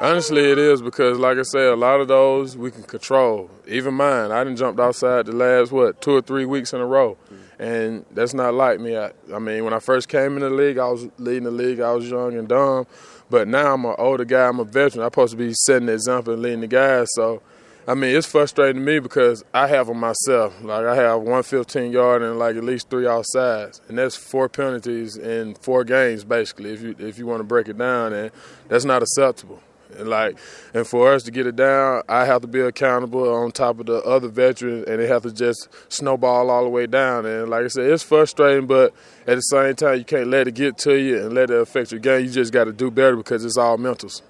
Honestly, it is because, like I said, a lot of those we can control. Even mine, I didn't jumped offside the last what two or three weeks in a row, and that's not like me. I, I mean, when I first came in the league, I was leading the league. I was young and dumb, but now I'm an older guy. I'm a veteran. I'm supposed to be setting the example and leading the guys. So, I mean, it's frustrating to me because I have them myself. Like I have one 15 yard and like at least three offsides, and that's four penalties in four games basically. If you if you want to break it down, and that's not acceptable. And like, and for us to get it down, I have to be accountable on top of the other veterans, and they have to just snowball all the way down. And like I said, it's frustrating, but at the same time, you can't let it get to you and let it affect your game. You just got to do better because it's all mentals.